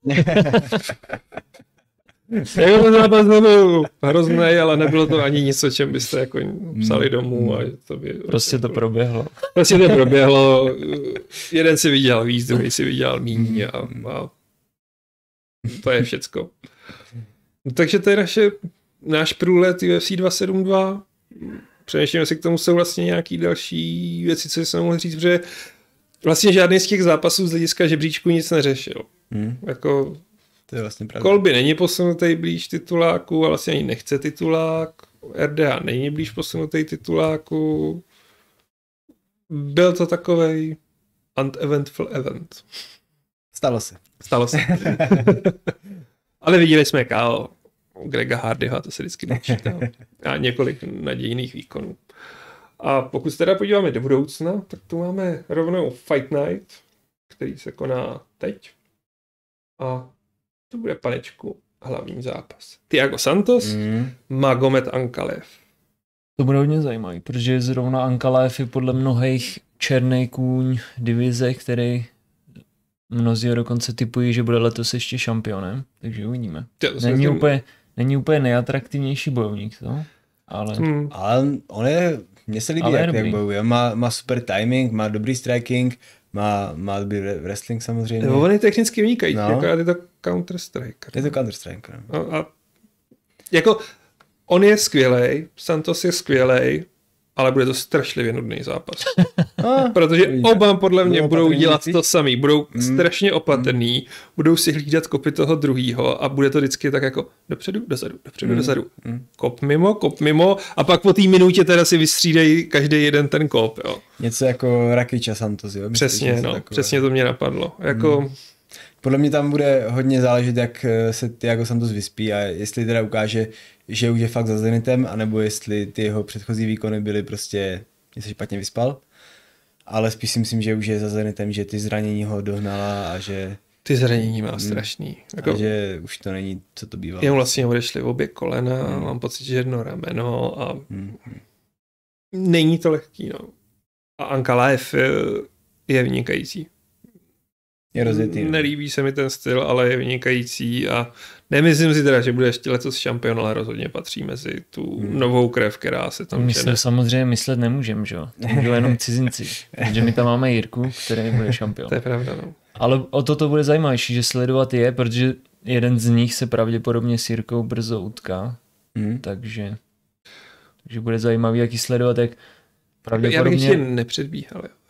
*laughs* Jako zápas nebyl hrozný, ale nebylo to ani nic, o čem byste jako psali domů. A to by, Prostě to proběhlo. Prostě to proběhlo. *laughs* Jeden si viděl víc, druhý si viděl míň a, a to je všecko. No, takže to je naše, náš průlet UFC 272. Přemýšlím, jestli k tomu jsou vlastně nějaký další věci, co jsem mohl říct, protože vlastně žádný z těch zápasů z hlediska žebříčku nic neřešil. Mm. Jako To je vlastně pravda. Kolby není posunutý blíž tituláku a vlastně ani nechce titulák. RDA není blíž posunutý tituláku. Byl to takovej uneventful event. Stalo se. Stalo se. *laughs* Ale viděli jsme KO Grega Hardyho, to se vždycky počítá. A několik nadějných výkonů. A pokud se teda podíváme do budoucna, tak tu máme rovnou Fight Night, který se koná teď. A to bude panečku hlavní zápas. Tiago Santos, Mm. Magomed Ankalev. To bude hodně zajímavý, protože zrovna Ankalaev je podle mnohých černý kůň divize, který mnozí ho dokonce typují, že bude letos ještě šampionem, takže uvidíme. Není myslím- úplně, není úplně nejatraktivnější bojovník, to, ale Hmm. Ale on je, mně se líbí, Ale jak, jak bojuje. Má, má super timing, má dobrý striking, má, má dobrý re- wrestling samozřejmě. Jo, on je technicky vynikající, No. no. jako je to Counter-Strike. Je to Counter-Strike. No. A, a jako on je skvělý, Santos je skvělý, ale bude to strašlivě nudný zápas. A, *laughs* Protože oba podle mě Budou dělat to samý, budou Mm. strašně opatrný, budou si hlídat kopy toho druhého a bude to vždycky tak jako dopředu, dozadu, dopředu, Mm. dozadu. Kop mimo, kop mimo a pak po té minutě teda si vystřídají každý jeden ten kop, jo. Něco jako Rakic a Santos, jo? Přesně, no, takové? přesně to mě napadlo. Jako. Podle mě tam bude hodně záležet, jak eh, se Tiago Santos vyspí a jestli teda ukáže, že už je fakt za Zenitem, anebo jestli ty jeho předchozí výkony byly prostě, že se špatně vyspal. Ale spíš si myslím, že už je za Zenitem, že ty zranění ho dohnala a že, ty zranění má strašný. Jako, a že už to není, co to bývalo. Jemu vlastně odešly obě kolena, Mm. mám pocit, že jedno rameno a Hmm. není to lehký, no. A Ankalaev je, je vynikající. Je rozjetý. No. Nelíbí se mi ten styl, ale je vynikající a nemyslím si teda, že bude ještě letos šampion, ale rozhodně patří mezi tu hmm. novou krev, která se tam My to samozřejmě myslet nemůžeme, že jo? Můžou *laughs* jenom cizinci. že my tam máme Jirku, který bude šampion. To je pravda, no. Ale o to to bude zajímavější, že sledovat je, protože jeden z nich se pravděpodobně s Jirkou brzo utká. Hmm. Takže, takže bude zajímavý, jaký sledovat, jak pravděpodobně... Já bych ještě nepředbíhal, jo.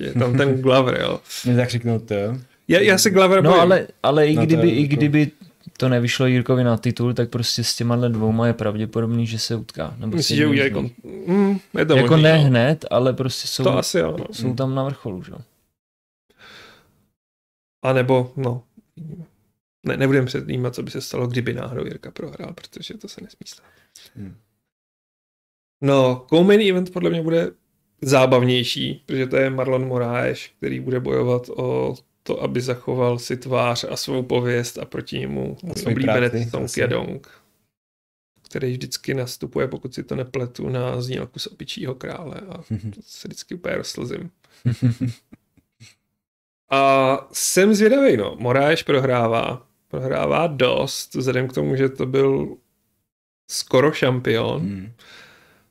Je tam ten Glover, jo. Mě tak řeknout to, jo. Já, já se Glover No ale, ale i, no, kdyby, i kdyby to nevyšlo Jirkovi na titul, tak prostě s těma dvouma je pravděpodobný, že se utká. Nebo Myslíš, že udělají kon... mm, je to Jako možný, ne no. hned, ale prostě jsou, to asi jo, no. jsou tam na vrcholu, že? A nebo, no, ne, nebudeme předjímat, co by se stalo, kdyby náhodou Jirka prohrál, protože to se nesmí stát. Hmm. No, co-main event podle mě bude zábavnější, protože to je Marlon Moraes, který bude bojovat o to, aby zachoval si tvář a svou pověst a proti němu oblíbenec Song Yadong, který vždycky nastupuje, pokud si to nepletu, na znělku z opičího krále a *laughs* se vždycky úplně rozslzím. a jsem zvědavý, no. Moráš prohrává. Prohrává dost, vzhledem k tomu, že to byl skoro šampion. Hmm.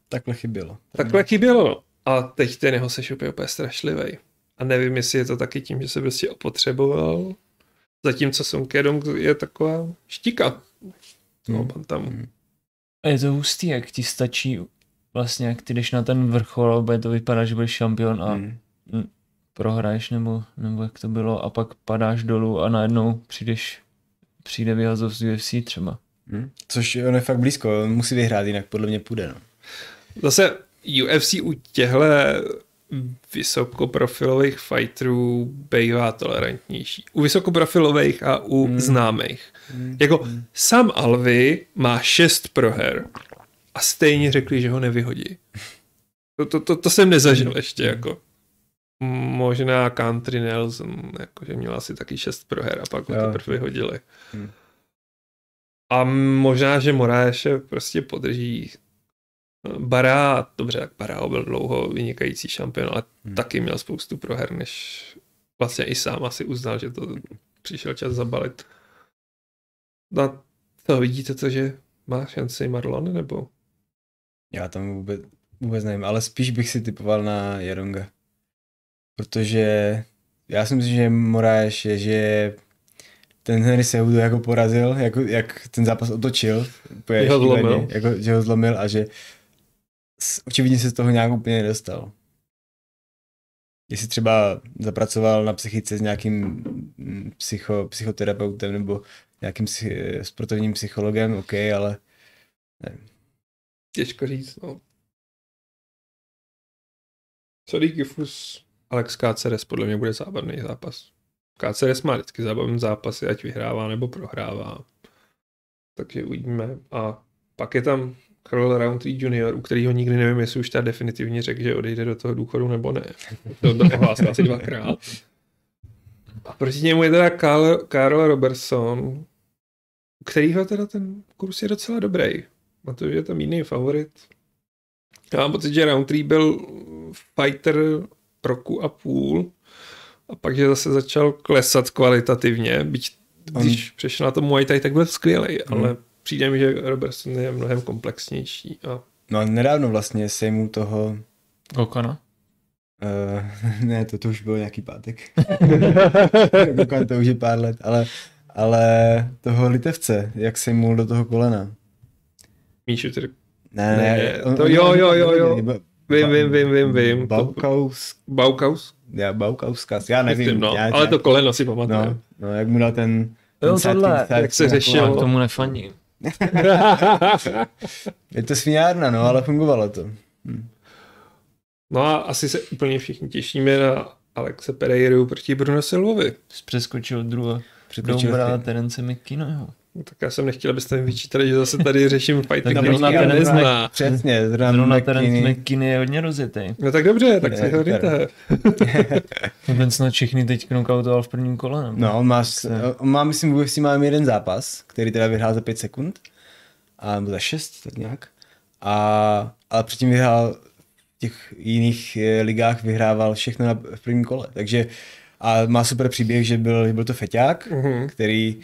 Takhle chybělo. Takhle chybělo. A teď ten jeho sešup je úplně strašlivý. A nevím, jestli je to taky tím, že se prostě opotřeboval. Zatímco Song Kedong je taková štika. Hmm. tam. Hmm. A je to hustý, jak ti stačí vlastně, jak ty jdeš na ten vrchol, bude to vypadá, že budeš šampion a hmm. prohraješ, nebo, nebo jak to bylo, a pak padáš dolů a najednou přijdeš, přijde vyhazov z UFC třeba. Hmm. Což on je fakt blízko, on musí vyhrát, jinak podle mě půjde. No. Zase UFC u těchto vysokoprofilových fighterů bývá tolerantnější. U vysokoprofilových a u hmm. známých. Hmm. Jako hmm. sam Alvy má šest proher a stejně řekli, že ho nevyhodí. To, to, to, to jsem nezažil hmm. ještě jako. Možná Country Nelson, jakože měl asi taky šest proher a pak ho teprve vyhodili. Hmm. A možná, že Moráše prostě podrží Bará, dobře, tak Bará byl dlouho vynikající šampion, ale hmm. taky měl spoustu proher, než vlastně i sám asi uznal, že to přišel čas zabalit. No, to vidíte to, že má šanci Marlon, nebo? Já tam vůbec, vůbec nevím, ale spíš bych si typoval na Jaronga. Protože já si myslím, že Moraes je, že ten Henry Sehudu jako porazil, jako, jak ten zápas otočil, ho zlomil. Jako, že ho zlomil a že očividně se z toho nějak úplně nedostal. Jestli třeba zapracoval na psychice s nějakým mm, psycho, psychoterapeutem nebo nějakým sportovním psychologem, OK, ale nevím. Těžko říct, no. Sorry, Gifus, Alex KCRS podle mě bude zábavný zápas. KCRS má vždycky zábavný zápasy, ať vyhrává nebo prohrává. Takže uvidíme. A pak je tam Karol Roundtree Jr., u kterého nikdy nevím, jestli už ta definitivně řekl, že odejde do toho důchodu nebo ne. To, to ohlásil asi dvakrát. A proti němu je teda Karl, Karl Robertson, u kterýho teda ten kurz je docela dobrý. A to, že je tam jiný favorit. Já mám pocit, že Roundtree byl fighter roku a půl a pak, že zase začal klesat kvalitativně, byť když přešel na to Muay Thai, tak byl skvělý, hmm. ale přijde mi, že Robertson je mnohem komplexnější. A... No a nedávno vlastně se mu toho... Kokana? Uh, *laughs* ne, to, to už bylo nějaký pátek. *laughs* Kokan to už je pár let, ale, ale toho litevce, jak se mu do toho kolena. Míšu, ty... Ne, ne, ne on, to on, jo, jo, jo, jo. Vím, vím, vím, vím, vím. Baukaus. Baukaus? Já, Baukauskas, já nevím. Myslím, no, já, ale to koleno si pamatuju. No, no, jak mu dal ten... ten jo, tohle, jak se řešil. K tomu nefandím. *laughs* je to svinárna, no, ale fungovalo to. Hm. No a asi se úplně všichni těšíme na Alexe Pereiru proti Bruno Silvovi. Přeskočil druhé. Přeskočil Terence McKinnoyho. No, tak já jsem nechtěl, abyste mi vyčítali, že zase tady řeším fighty, který já nezná. Přesně, zrovna Terence McKinney je hodně rozjetý. No tak dobře, tak se hodíte. *laughs* Ten snad všechny teď knockoutoval v prvním kole. Nebo? No, on má, on má, myslím, v UFC má jeden zápas, který teda vyhrál za 5 sekund. A nebo za 6, tak nějak. A, ale předtím vyhrál těch jiných eh, ligách vyhrával všechno na, v prvním kole. Takže a má super příběh, že byl, byl to feťák, mm-hmm. který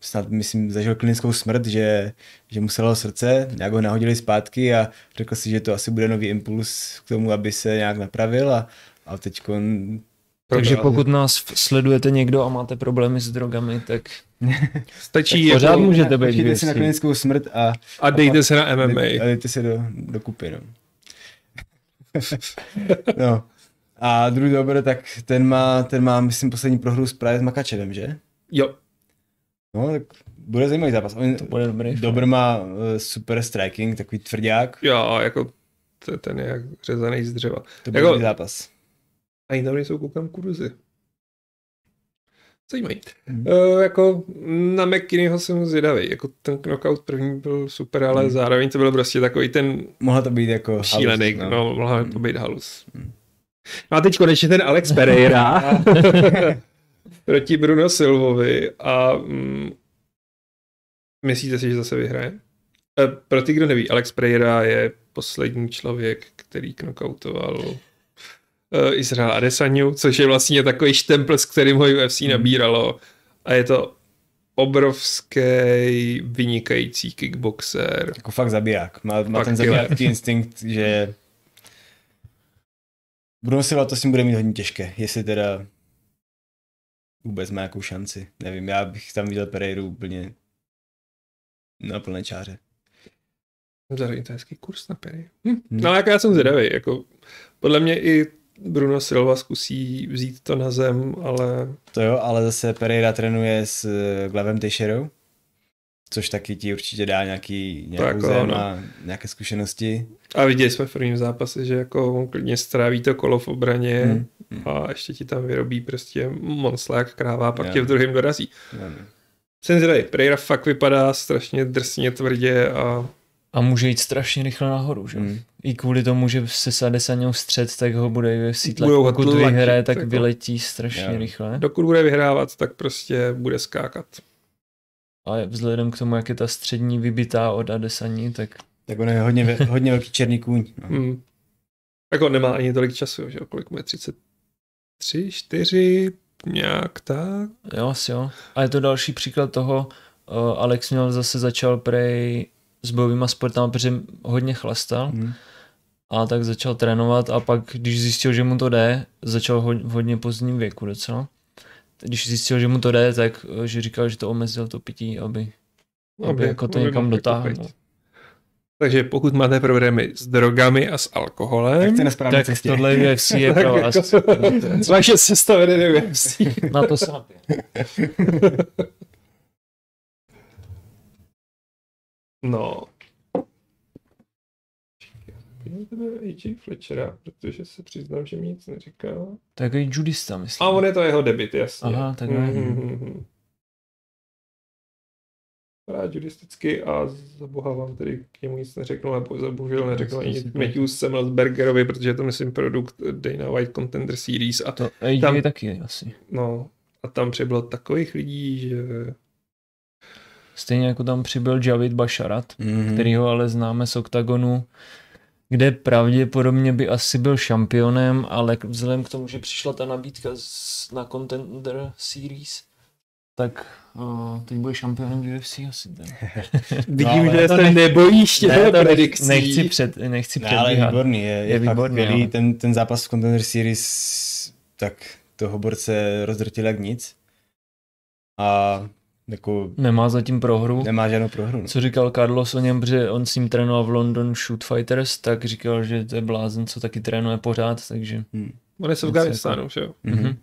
snad, myslím, zažil klinickou smrt, že, že mu selalo srdce, nějak ho nahodili zpátky a řekl si, že to asi bude nový impuls k tomu, aby se nějak napravil a, a teď takže pokud nás sledujete někdo a máte problémy s drogami, tak *laughs* stačí tak pořád jako, můžete být Dejte si na klinickou smrt a, a dejte a se na MMA. A dejte se do, do kupy, no. *laughs* no. A druhý dobře, tak ten má, ten má, myslím, poslední prohru s právě s Makačevem, že? Jo. No, tak bude zajímavý zápas. On, to bude dobrý. Dobr má uh, super striking, takový tvrdák. Jo, jako ten je jak řezaný z dřeva. To bude jako, zápas. A tam nejsou koukám kurzy. Zajímavý. Hmm. Uh, jako na McKinneyho jsem zvědavý. Jako ten knockout první byl super, ale hmm. zároveň to byl prostě takový ten... Mohla to být jako šílený, halus, no. no mohla to být halus. Hmm. No a teď konečně ten Alex Pereira *laughs* *laughs* proti Bruno Silvovi a mm, myslíte si, že zase vyhraje? E, pro ty, kdo neví, Alex Pereira je poslední člověk, který knockoutoval uh, Izrael Adesanyu, což je vlastně takový štempl, s kterým ho UFC hmm. nabíralo. A je to obrovský vynikající kickboxer. Jako fakt zabiják. Má, má ten zabijácký instinkt, že *laughs* Bruno Silva to s tím bude mít hodně těžké, jestli teda vůbec má nějakou šanci. Nevím, já bych tam viděl Pereiru úplně na plné čáře. Zároveň to je hezký kurz na Pereiru. Hm. Hmm. No jako já jsem zvědavý, jako podle mě i Bruno Silva zkusí vzít to na zem, ale... To jo, ale zase Pereira trénuje s eh, Glavem Teixeirou, což taky ti určitě dá nějaký, nějakou tak, zem a nějaké zkušenosti. A viděli jsme v prvním zápase, že jako on klidně stráví to kolo v obraně hmm. Hmm. a ještě ti tam vyrobí prostě monslák kráva a pak tě v druhém dorazí. Jsem zvědavý, Pereira fakt vypadá strašně drsně tvrdě a a může jít strašně rychle nahoru, že? Mm. I kvůli tomu, že se sade sa něj střed, tak ho bude UFC tlačit. Pokud vyhraje, tak jako, vyletí strašně já. rychle. Dokud bude vyhrávat, tak prostě bude skákat. A vzhledem k tomu, jak je ta střední vybitá od Adesaní, tak... Tak on je hodně, hodně velký černý kůň. No. Mm. Tak on nemá ani tolik času, že kolik mu je 33, 4, nějak tak. Jo, asi jo. A je to další příklad toho, uh, Alex měl zase začal prej s bojovýma sportama, protože hodně chlastal. Hmm. A tak začal trénovat a pak, když zjistil, že mu to jde, začal ho, v hodně pozdním věku docela. Když zjistil, že mu to jde, tak že říkal, že to omezil to pití, aby, aby, aby jako to někam dotáhl. Takže pokud máte problémy s drogami a s alkoholem, tak, tak cestě. tohle UFC je *laughs* pro vás. *laughs* Vaše cesta vede do UFC. *laughs* Na to se No. AJ Fletchera, protože se přiznám, že mi nic neříká. Tak je judista, myslím. A on je to jeho debit, jasně. Aha, tak mm-hmm. Rád judisticky a za boha vám tedy k němu nic neřeknu, ale bohužel neřeknu ani Matthew Semmelsbergerovi, protože je to myslím produkt Dana White Contender Series. A to AJ tam, taky asi. No, a tam přibylo takových lidí, že Stejně jako tam přibyl Javid Basharat, mm-hmm. který ho ale známe z OKTAGONu, kde pravděpodobně by asi byl šampionem, ale vzhledem k tomu, že přišla ta nabídka z, na Contender Series, tak uh, teď bude šampionem UFC asi. *laughs* Vidím, no, že se nebojíš těch ne, predikcí. Nechci, před, nechci no, ale je výborný, je, je, je výborný, fakt ten, ten zápas v Contender Series, tak toho borce rozdrtil jak nic. A jako nemá zatím prohru. Nemá žádnou prohru. No. Co říkal Carlos o něm, že on s ním trénoval v London Shoot Fighters, tak říkal, že to je blázen, co taky trénuje pořád, takže... Hmm. On je z Afganistánu, že jo? Mm-hmm.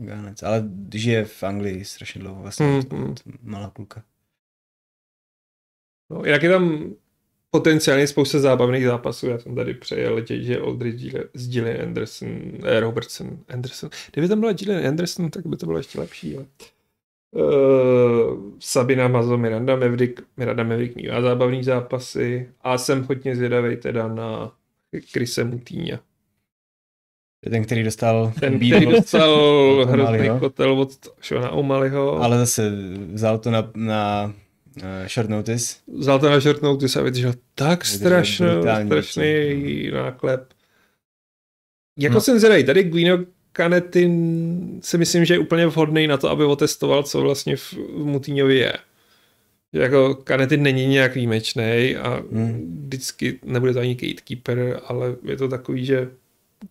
Afganec, ale žije v Anglii strašně dlouho, vlastně mm-hmm. malá kluka. No, jak je tam potenciálně spousta zábavných zápasů. Já jsem tady přejel letět, že Aldridge s Gillian Anderson, eh, Robertson, Anderson. Kdyby tam byla Gillian Anderson, tak by to bylo ještě lepší. Ale... Uh, Sabina Mazo, Miranda Mevrik, Miranda Mevrik mývá zábavný zápasy a jsem hodně zvědavý teda na Krise Mutýně. Ten, který dostal Ten, který dostal hrozný kotel od Shona O'Malleyho. Ale zase vzal to na, na short notice. Vzal to na short notice a vydržel tak strašný, strašný náklep. Jako no. jsem zvědavý, tady Guino Canetin si myslím, že je úplně vhodný na to, aby otestoval, co vlastně v, v Mutýňovi je. Jako Canetin není nějak výjimečný a hmm. vždycky nebude to ani gatekeeper, ale je to takový, že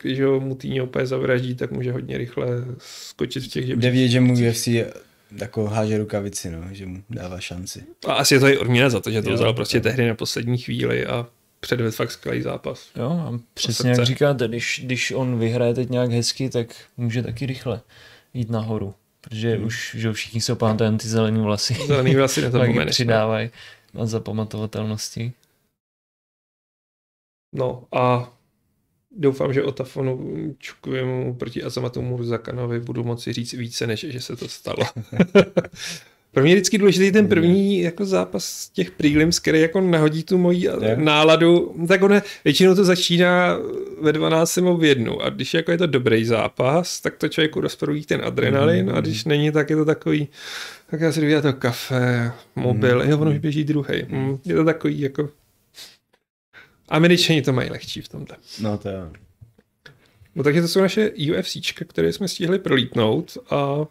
když ho Mutýňo opět zavraždí, tak může hodně rychle skočit v těch žebříčích. Jde vidět, že mu UFC jako háže rukavici, no, že mu dává šanci. A asi je to i odměna za to, že to vzal prostě tehdy na poslední chvíli a předved fakt skvělý zápas. Jo, a přesně jak říkáte, když, když on vyhraje teď nějak hezky, tak může taky rychle jít nahoru. Protože hmm. už že všichni jsou pamatujeme ty zelený vlasy. Zelený vlasy *laughs* nezapomeneš. No. přidávají na zapamatovatelnosti. No a doufám, že o Tafonu proti Azamatu Murzakanovi budu moci říct více, než že se to stalo. *laughs* Pro mě je vždycky důležitý ten první jako zápas těch prelims, který jako nahodí tu moji yeah. náladu. Tak ono většinou to začíná ve 12 nebo v jednu a když jako je to dobrý zápas, tak to člověku rozproudí ten adrenalin mm. a když není, tak je to takový, tak já si to kafe, mobil, mm. jo, ono už běží druhý. Mm. Je to takový jako Američani to mají lehčí v tomto. No to jo. No takže to jsou naše UFC, které jsme stihli prolítnout a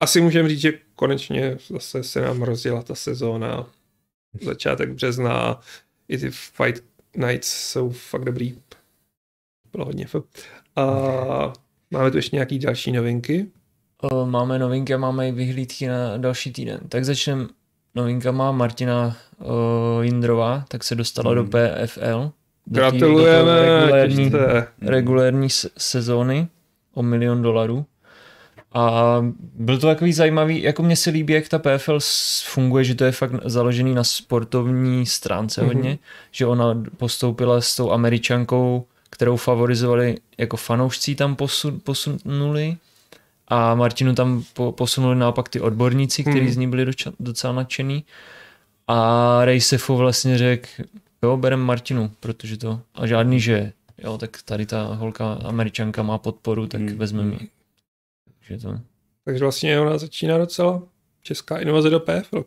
asi můžeme říct, že konečně zase se nám rozjela ta sezóna. Začátek března, i ty Fight Nights jsou fakt dobrý. Bylo hodně A máme tu ještě nějaký další novinky? Máme novinky a máme i vyhlídky na další týden. Tak začneme novinkama Martina uh, Jindrová, tak se dostala hmm. do PFL. Gratulujeme. Do regulérní, regulérní sezóny o milion dolarů. A byl to takový zajímavý, jako mně se líbí, jak ta PFL funguje, že to je fakt založený na sportovní stránce mm-hmm. hodně, že ona postoupila s tou američankou, kterou favorizovali jako fanoušci tam posun, posunuli a Martinu tam po, posunuli naopak ty odborníci, kteří mm. z ní byli doča, docela nadšený a Rejsefo vlastně řekl, jo, berem Martinu, protože to, a žádný, že jo, tak tady ta holka američanka má podporu, tak mm. vezmeme ji. Takže, to... Takže vlastně ona začíná docela česká inovace do PFL.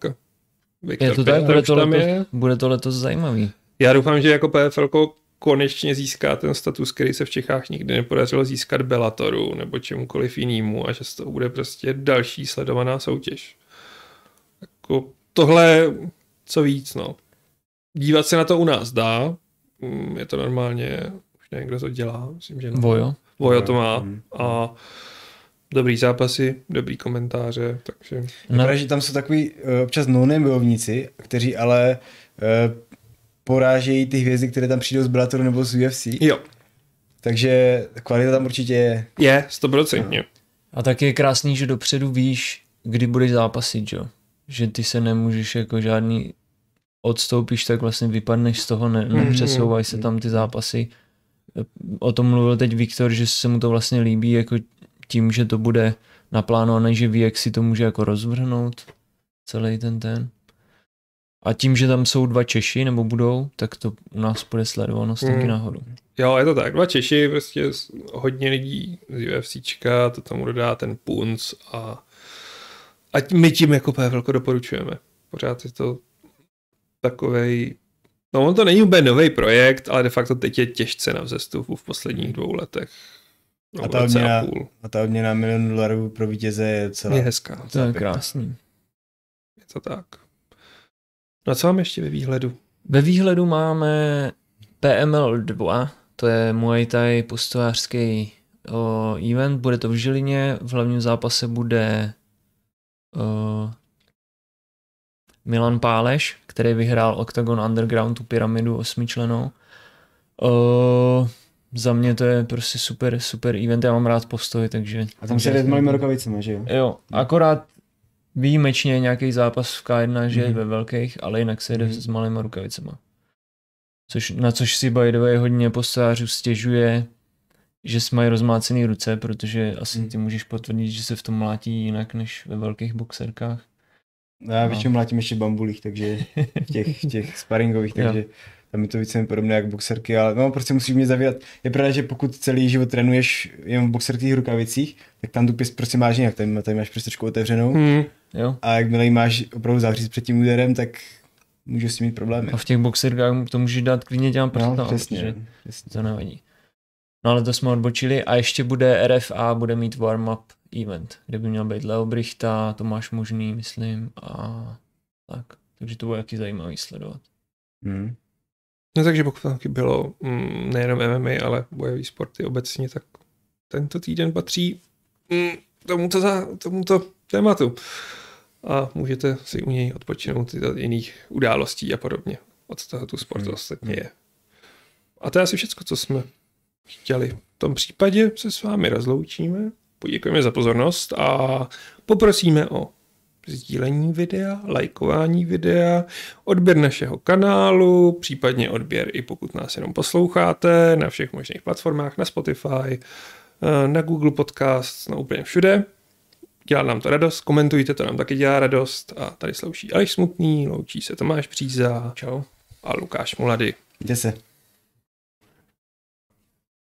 je to tak, bude to, letos, bude to letos zajímavý. Já doufám, že jako PFL konečně získá ten status, který se v Čechách nikdy nepodařilo získat Bellatoru nebo čemukoliv jinému a že z toho bude prostě další sledovaná soutěž. Jako tohle co víc, no. Dívat se na to u nás dá, mm, je to normálně, už nevím, kdo to dělá, myslím, že no. Vojo. Vojo to má mm. a dobrý zápasy, dobrý komentáře, takže... No. že tam jsou takový uh, občas no bojovníci, kteří ale uh, porážejí ty hvězdy, které tam přijdou z Bellatoru nebo z UFC. Jo. Takže kvalita tam určitě je. Je, stoprocentně. A tak je krásný, že dopředu víš, kdy budeš zápasit, jo? Že ty se nemůžeš jako žádný odstoupíš, tak vlastně vypadneš z toho, ne, mhm. nepřesouvají se tam ty zápasy. O tom mluvil teď Viktor, že se mu to vlastně líbí, jako tím, že to bude naplánované, že ví, jak si to může jako rozvrhnout celý ten ten. A tím, že tam jsou dva Češi, nebo budou, tak to u nás bude sledovanost hmm. taky nahoru. Jo, je to tak. Dva Češi, prostě hodně lidí z UFCčka, to tam dodá ten punc a ať my tím jako PFL doporučujeme. Pořád je to takovej No on to není úplně nový projekt, ale de facto teď je těžce na vzestupu v posledních dvou letech. No, a, ta odměna, a, půl. a ta odměna milion dolarů pro vítěze je celá. Je hezká. To je krásný. Je to tak. No a co máme ještě ve výhledu? Ve výhledu máme PML 2, to je Muay Thai postojářský o, event, bude to v Žilině, v hlavním zápase bude o, Milan Páleš, který vyhrál Octagon Underground, tu pyramidu osmičlenou. O, za mě to je prostě super, super event, já mám rád postoj, takže... A tam se jde s malými rukavicemi, že jo? Jo, akorát výjimečně nějaký zápas v K1, že mm. je ve velkých, ale jinak se jde mm. s malými rukavicema. Což, na což si by the way hodně postářů stěžuje, že mají rozmácený ruce, protože asi mm. ty můžeš potvrdit, že se v tom mlátí jinak než ve velkých boxerkách. Já no. většinou mlátím ještě bambulích, takže v těch, těch *laughs* sparingových, takže tam je to více podobné jak boxerky, ale no prostě musíš mě zavírat. Je pravda, že pokud celý život trénuješ jen v boxerských rukavicích, tak tam tu pěst prostě máš nějak, tady, tady máš prstečku otevřenou hmm, jo. a jakmile máš opravdu zavřít před tím úderem, tak můžeš si mít problémy. A v těch boxerkách to můžeš dát klidně těm prstám, no, přesně, protože přesně. to nevadí. No ale to jsme odbočili a ještě bude RFA, bude mít warm-up event, kde by měl být Leo Brichta, Tomáš Možný, myslím, a tak. Takže to bude jaký zajímavý sledovat. Hmm. No takže pokud tam bylo mm, nejenom MMA, ale bojový sporty obecně, tak tento týden patří mm, tomuto, za, tomuto tématu. A můžete si u něj odpočinout i od jiných událostí a podobně. Od toho tu sport Hmm. ostatně je. A to je asi všechno, co jsme chtěli. V tom případě se s vámi rozloučíme, poděkujeme za pozornost a poprosíme o sdílení videa, lajkování videa, odběr našeho kanálu, případně odběr i pokud nás jenom posloucháte na všech možných platformách, na Spotify, eh, na Google Podcast, na úplně všude. Dělá nám to radost, komentujte, to nám taky dělá radost. A tady slouží Aleš Smutný, loučí se Tomáš Příza, čau, a Lukáš Mulady. Jděte se.